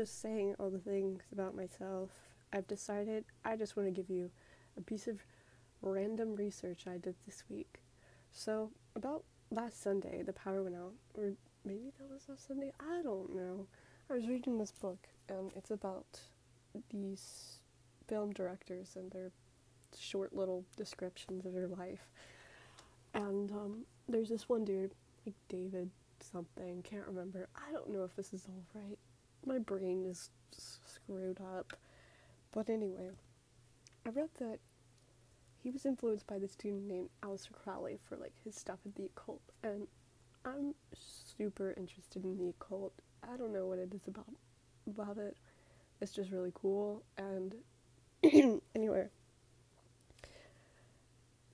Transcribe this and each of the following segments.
just saying all the things about myself, I've decided I just want to give you a piece of random research I did this week. So, about last Sunday, the power went out, or maybe that was last Sunday, I don't know. I was reading this book, and it's about these film directors and their short little descriptions of their life. And um, there's this one dude, like David something, can't remember. I don't know if this is all right. My brain is screwed up. But anyway, I read that he was influenced by this dude named Aleister Crowley for like his stuff at the occult, and I'm super interested in the occult. I don't know what it is about about it. It's just really cool. And anyway,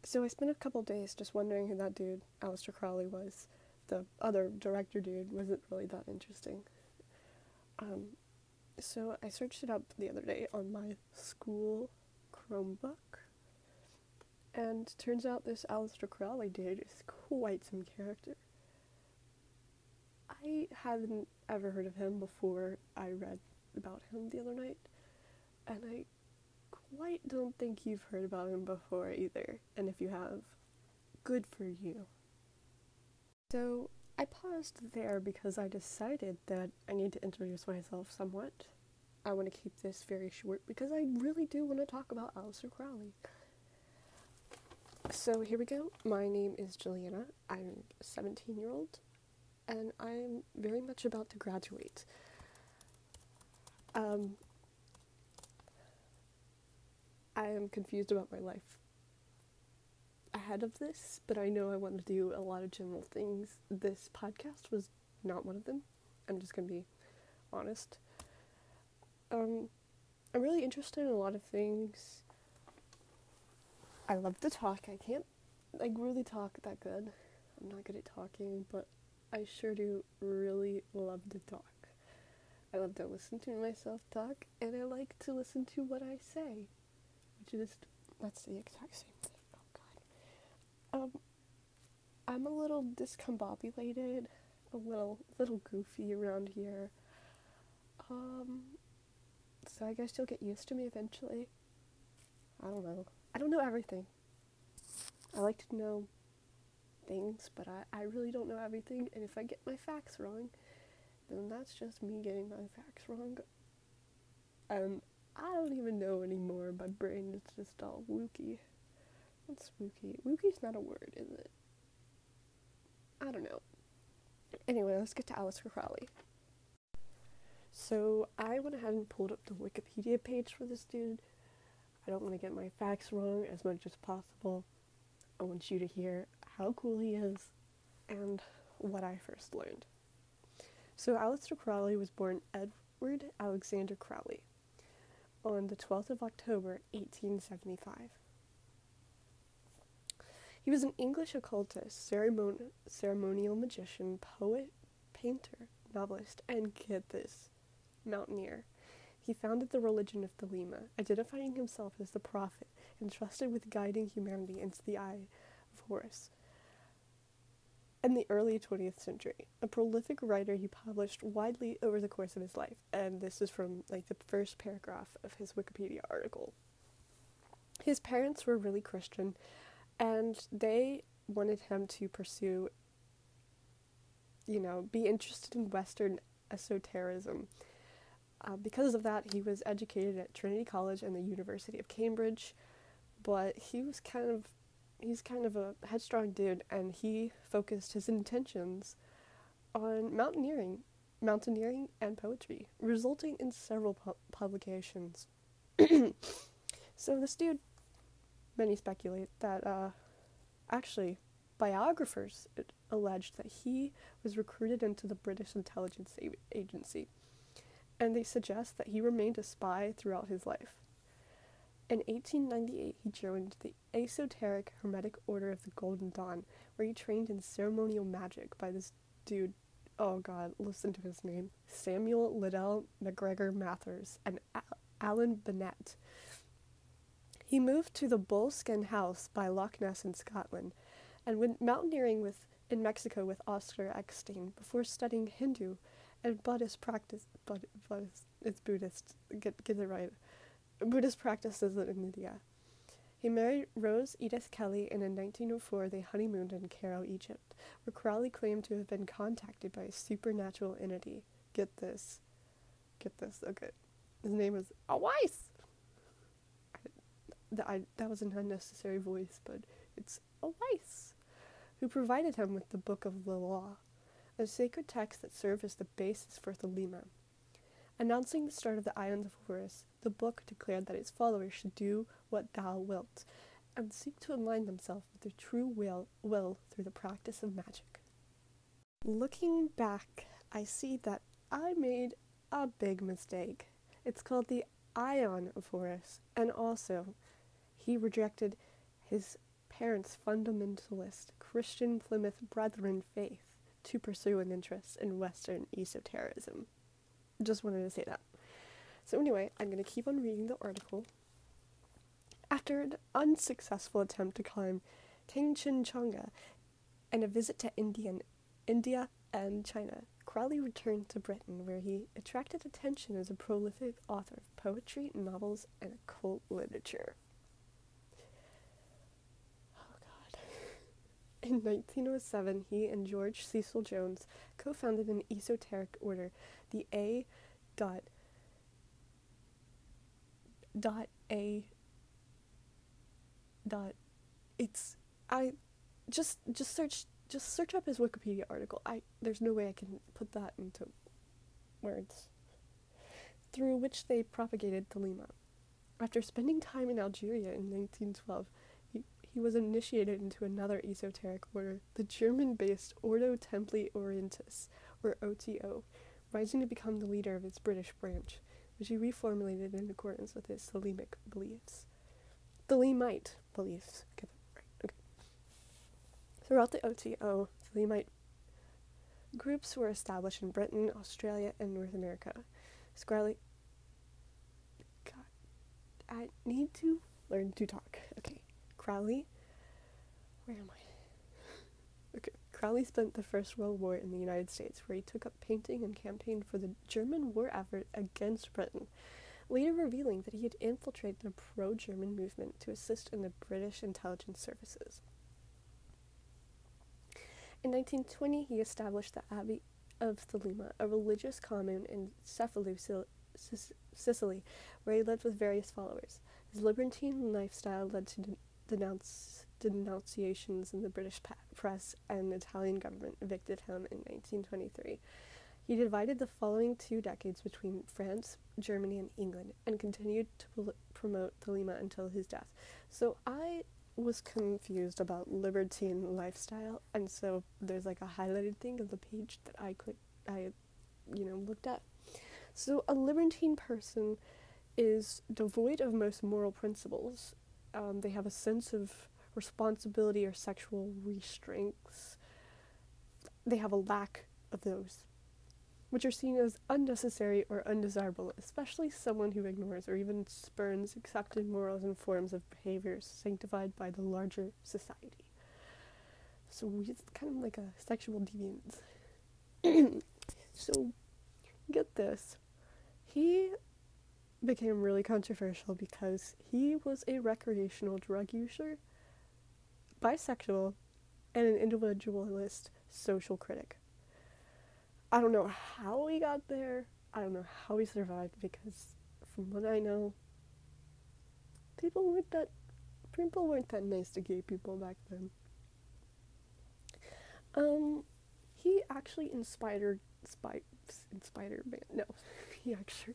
so I spent a couple days just wondering who that dude Aleister Crowley was. The other director dude wasn't really that interesting. Um, so I searched it up the other day on my school Chromebook, and turns out this Aleister Crowley dude is quite some character. I hadn't ever heard of him before I read about him the other night, and I quite don't think you've heard about him before either. And if you have, good for you. So I paused there because I decided that I need to introduce myself somewhat. I want to keep this very short because I really do want to talk about Aleister Crowley. So here we go. My name is Juliana. I'm a 17 year old and I'm very much about to graduate. Um, I am confused about my life ahead of this, but I know I want to do a lot of general things. This podcast was not one of them. I'm just going to be honest. Um, I'm really interested in a lot of things. I love to talk. I can't like really talk that good. I'm not good at talking, but I sure do really love to talk. I love to listen to myself talk, and I like to listen to what I say, which is that's the exact same thing. Um, I'm a little discombobulated, a little little goofy around here. Um, so I guess you'll get used to me eventually. I don't know. I don't know everything. I like to know things, but I, I really don't know everything. And if I get my facts wrong, then that's just me getting my facts wrong. Um, I don't even know anymore. My brain is just all wookie. What's spooky? Wookie's not a word, is it? I don't know. Anyway, let's get to Aleister Crowley. So I went ahead and pulled up the Wikipedia page for this dude. I don't want to get my facts wrong as much as possible. I want you to hear how cool he is and what I first learned. So Aleister Crowley was born Edward Alexander Crowley on the 12th of October 1875. He was an English occultist, ceremon- ceremonial magician, poet, painter, novelist, and get this, mountaineer. He founded the religion of Thelema, identifying himself as the prophet entrusted with guiding humanity into the eye of Horus. In the early 20th century, a prolific writer, he published widely over the course of his life, and this is from like the first paragraph of his Wikipedia article. His parents were really Christian, and they wanted him to pursue, you know, be interested in Western esotericism. Uh, because of that, he was educated at Trinity College and the University of Cambridge, but he was kind of he's kind of a headstrong dude, and he focused his intentions on mountaineering, mountaineering and poetry, resulting in several pu- publications. so this dude, many speculate that uh, actually biographers alleged that he was recruited into the British intelligence agency, and they suggest that he remained a spy throughout his life. In 1898, he joined the esoteric Hermetic Order of the Golden Dawn, where he trained in ceremonial magic by this dude. Oh God, listen to his name Samuel Liddell MacGregor Mathers and Al- Alan Bennett. He moved to the Boleskine House by Loch Ness in Scotland and went mountaineering with in Mexico with Oscar Eckenstein before studying Hindu and Buddhist practice. Bud, Buddhist, it's Buddhist. Get get it right. Buddhist practices in India. He married Rose Edith Kelly, and in 1904 they honeymooned in Cairo, Egypt, where Crowley claimed to have been contacted by a supernatural entity. Get this. Get this. Okay. His name was Aiwass. I, I, that was an unnecessary voice, but it's Aiwass, who provided him with the Book of the Law, a sacred text that served as the basis for Thelema. Announcing the start of the Islands of Horus, the book declared that its followers should do what thou wilt, and seek to align themselves with their true will, will through the practice of magic. Looking back, I see that I made a big mistake. It's called the Aeon of Horus, and also, he rejected his parents' fundamentalist Christian Plymouth Brethren faith to pursue an interest in Western esotericism. Just wanted to say that. So, anyway, I'm going to keep on reading the article. After an unsuccessful attempt to climb Kangchenjunga and a visit to Indian, India and China, Crowley returned to Britain, where he attracted attention as a prolific author of poetry, novels, and occult literature. Oh, God. In 1907, he and George Cecil Jones co founded an esoteric order, the A. Dot dot a dot it's I just just search just search up his Wikipedia article. I there's no way I can put that into words. Through which they propagated Thelema. After spending time in Algeria in 1912, he, was initiated into another esoteric order, the German-based Ordo Templi Orientis, or OTO, rising to become the leader of its British branch, which he reformulated in accordance with his Thelemic beliefs. Thelemite beliefs. Get that right. Okay. Throughout the OTO, Thelemite groups were established in Britain, Australia, and North America. Crowley. God, I need to learn to talk. Okay, Crowley. Where am I? Okay, Crowley spent the First World War in the United States, where he took up painting and campaigned for the German war effort against Britain, later revealing that he had infiltrated the pro German movement to assist in the British intelligence services. In 1920, he established the Abbey of Thelema, a religious commune in Cefalù, Sicily, where he lived with various followers. His libertine lifestyle led to denounce denunciations in the British press and Italian government evicted him in 1923. He divided the following two decades between France, Germany, and England and continued to pl- promote Thelema until his death. So I was confused about libertine lifestyle, and so there's like a highlighted thing of the page that I could, I, you know, looked at. So a libertine person is devoid of most moral principles. Um, they have a sense of responsibility or sexual restraints. They have a lack of those, which are seen as unnecessary or undesirable, especially someone who ignores or even spurns accepted morals and forms of behaviors sanctified by the larger society. So it's kind of like a sexual deviance. so, get this. He became really controversial because he was a recreational drug user bisexual, and an individualist social critic. I don't know how he got there. I don't know how he survived because, from what I know, people weren't that people weren't that nice to gay people back then. Um, he actually inspired inspired man. No, he actually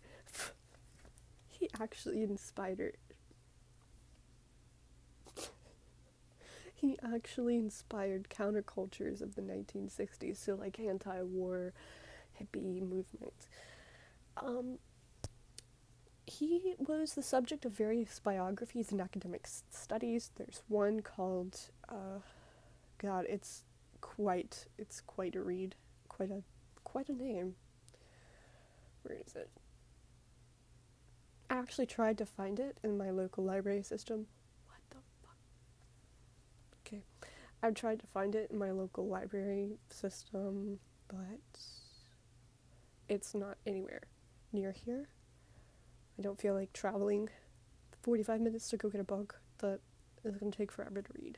he actually inspired he actually inspired countercultures of the 1960s, so like anti-war, hippie movements. Um, he was the subject of various biographies and academic studies. There's one called, uh, God, it's quite, it's quite a read, quite a, quite a name. Where is it? I actually tried to find it in my local library system. What the fuck? Okay. I've tried to find it in my local library system, but it's not anywhere near here. I don't feel like traveling 45 minutes to go get a book that is going to take forever to read.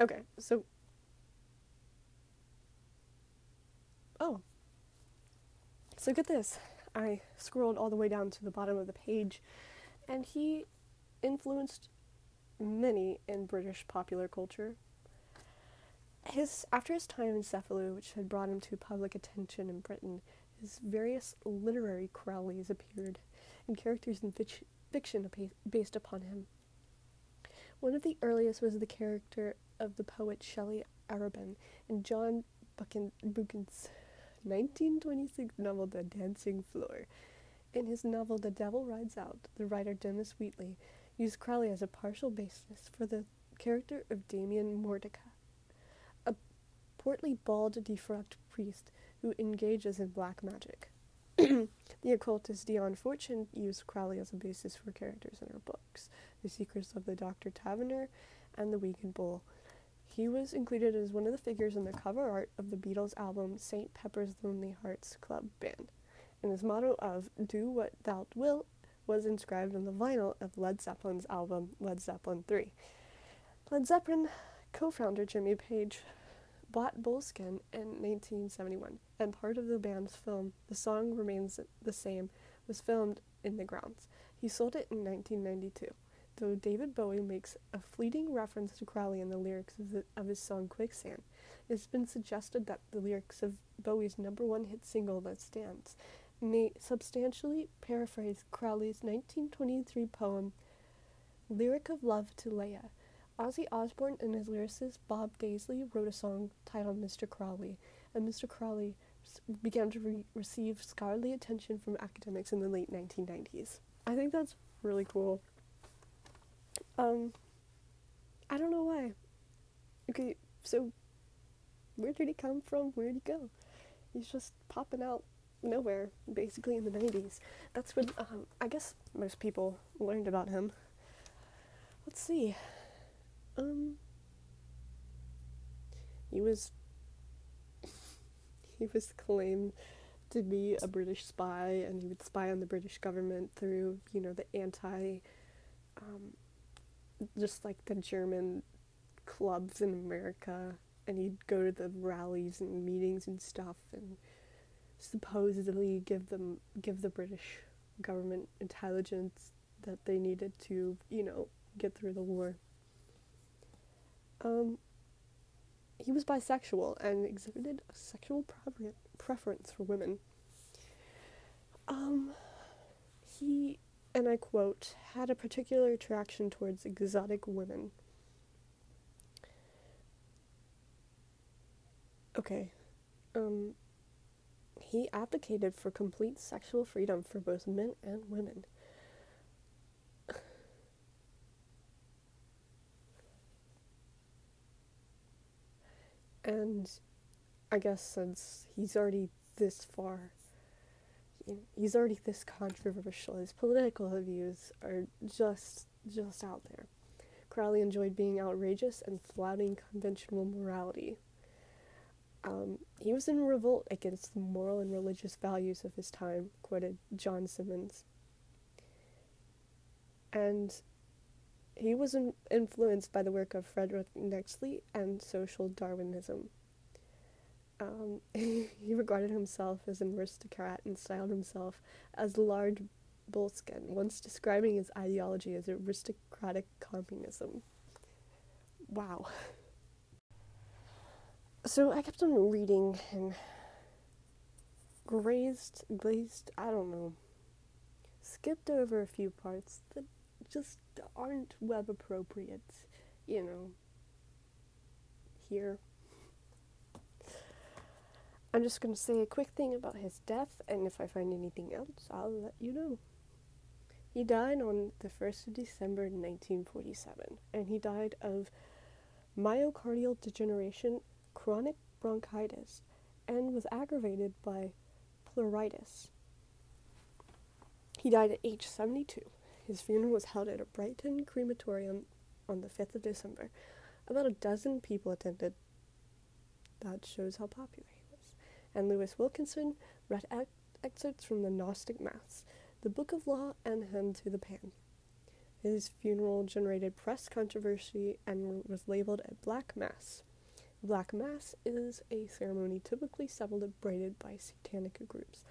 Okay, so. Oh. So get this. I scrolled all the way down to the bottom of the page, and he influenced many in British popular culture. His after his time in Cefalù, which had brought him to public attention in Britain, his various literary Crowleys appeared, and characters in fiction based upon him. One of the earliest was the character of the poet Shelley Arabin in John Buchan- Buchan's 1926 novel The Dancing Floor. In his novel The Devil Rides Out, the writer Dennis Wheatley used Crowley as a partial basis for the character of Damien Mordecai, a portly, bald, defrocked priest who engages in black magic. the occultist Dion Fortune used Crowley as a basis for characters in her books, The Secrets of the Doctor Taverner and The Winged Bull. He was included as one of the figures in the cover art of the Beatles album Sgt. Pepper's Lonely Hearts Club Band, and his motto of Do What Thou Wilt was inscribed on the vinyl of Led Zeppelin's album Led Zeppelin III. Led Zeppelin co founder Jimmy Page bought Boleskine in 1971, and part of the band's film, The Song Remains the Same, was filmed in the grounds. He sold it in 1992, though David Bowie makes a fleeting reference to Crowley in the lyrics of, the, of his song Quicksand. It's been suggested that the lyrics of Bowie's number one hit single, Let's Dance, may substantially paraphrase Crowley's 1923 poem, Lyric of Love to Leah. Ozzy Osbourne and his lyricist Bob Daisley wrote a song titled Mr. Crowley, and Mr. Crowley began to re- receive scholarly attention from academics in the late 1990s. I think that's really cool. Um, I don't know why. Okay, so where did he come from? Where did he go? He's just popping out nowhere, basically in the 90s. That's when, um, I guess most people learned about him. Let's see. Um, he was, he was claimed to be a British spy, and he would spy on the British government through, you know, the anti, um, just like the German clubs in America, and he'd go to the rallies and meetings and stuff, and supposedly give them give the British government intelligence that they needed to, you know, get through the war. Um, he was bisexual and exhibited a sexual prefer- preference for women. Um, he, and I quote, had a particular attraction towards exotic women. Okay. Um, he advocated for complete sexual freedom for both men and women. and I guess since he's already this far, he's already this controversial. His political views are just just out there. Crowley enjoyed being outrageous and flouting conventional morality. Um, he was in revolt against the moral and religious values of his time, quoted John Symonds. And he was in- influenced by the work of Frederick Nexley and social Darwinism. Um, he regarded himself as an aristocrat and styled himself as large Boleskine, once describing his ideology as aristocratic communism. Wow. So I kept on reading and grazed, glazed, I don't know, skipped over a few parts that just aren't web appropriate, you know, here. I'm just going to say a quick thing about his death, and if I find anything else, I'll let you know. He died on the 1st of December 1947, and he died of myocardial degeneration chronic bronchitis and was aggravated by pleuritis. He died at age 72. His funeral was held at a Brighton crematorium on the 5th of December. About a dozen people attended. That shows how popular. And Louis Wilkinson read ex- excerpts from the Gnostic Mass, the Book of Law, and Hymn to the Pan. His funeral generated press controversy and was labeled a Black Mass. Black Mass is a ceremony typically celebrated by satanic groups.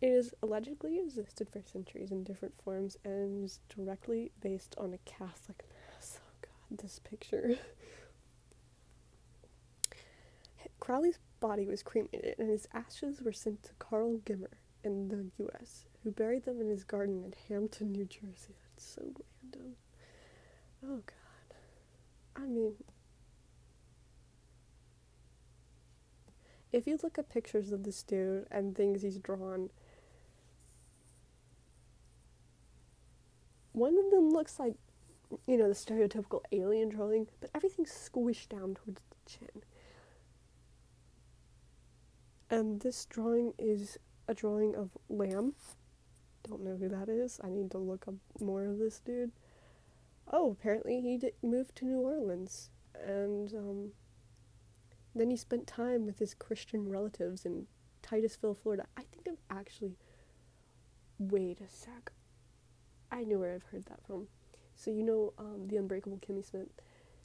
It has allegedly existed for centuries in different forms and is directly based on a Catholic Mass. Oh god, this picture. Crowley's body was cremated and his ashes were sent to Karl Germer in the US, who buried them in his garden in Hampton, New Jersey. That's so random. Oh god. I mean, if you look at pictures of this dude and things he's drawn, one of them looks like, you know, the stereotypical alien drawing, but everything's squished down towards the chin. And this drawing is a drawing of Lam. Don't know who that is. I need to look up more of this dude. Oh, apparently he did, moved to New Orleans and um, then he spent time with his Christian relatives in Titusville, Florida. I think I've actually. Wait a sec. I know where I've heard that from. So, you know, um, The Unbreakable Kimmy Schmidt,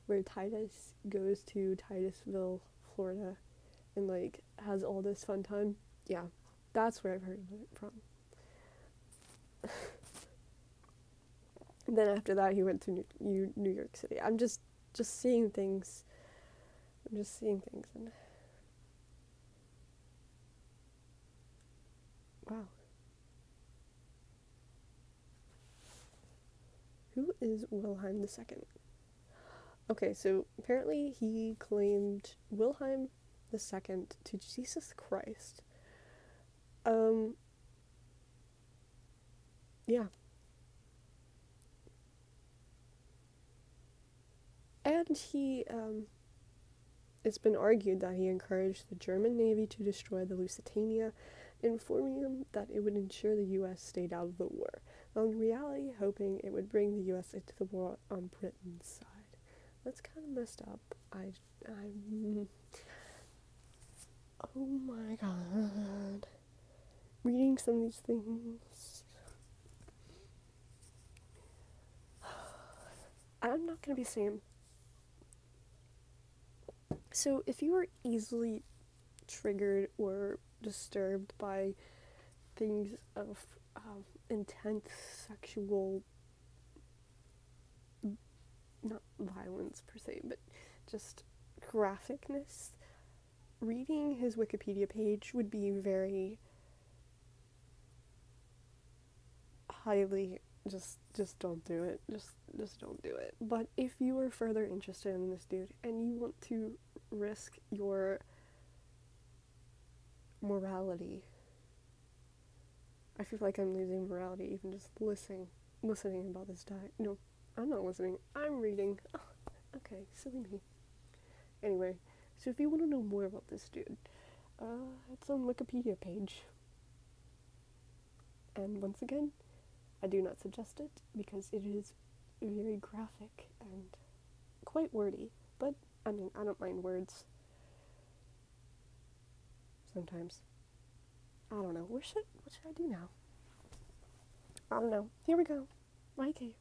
where Titus goes to Titusville, Florida, and, like, has all this fun time? Yeah, that's where I've heard it from. then after that, he went to New, New York City. I'm just just seeing things I'm just seeing things and wow. Who is Wilhelm II? Okay, so apparently he claimed Wilhelm II to Jesus Christ. Um yeah. And he um it's been argued that he encouraged the German Navy to destroy the Lusitania, informing them that it would ensure the U.S. stayed out of the war, while in reality hoping it would bring the U.S. into the war on Britain's side. That's kind of messed up. I, I, oh my god. Reading some of these things. I'm not gonna be saying so, if you are easily triggered or disturbed by things of um, intense sexual, not violence per se, but just graphicness, reading his Wikipedia page would be very highly just just don't do it just just don't do it but if you are further interested in this dude and you want to risk your morality. I feel like I'm losing morality even just listening listening about this diet. No, I'm not listening. I'm reading. Oh, okay, silly me. Anyway, so if you want to know more about this dude, uh, it's on Wikipedia page. And once again, I do not suggest it because it is very graphic and quite wordy, but I mean, I don't mind words. Sometimes. I don't know. What should what should I do now? I don't know. Here we go. Okay.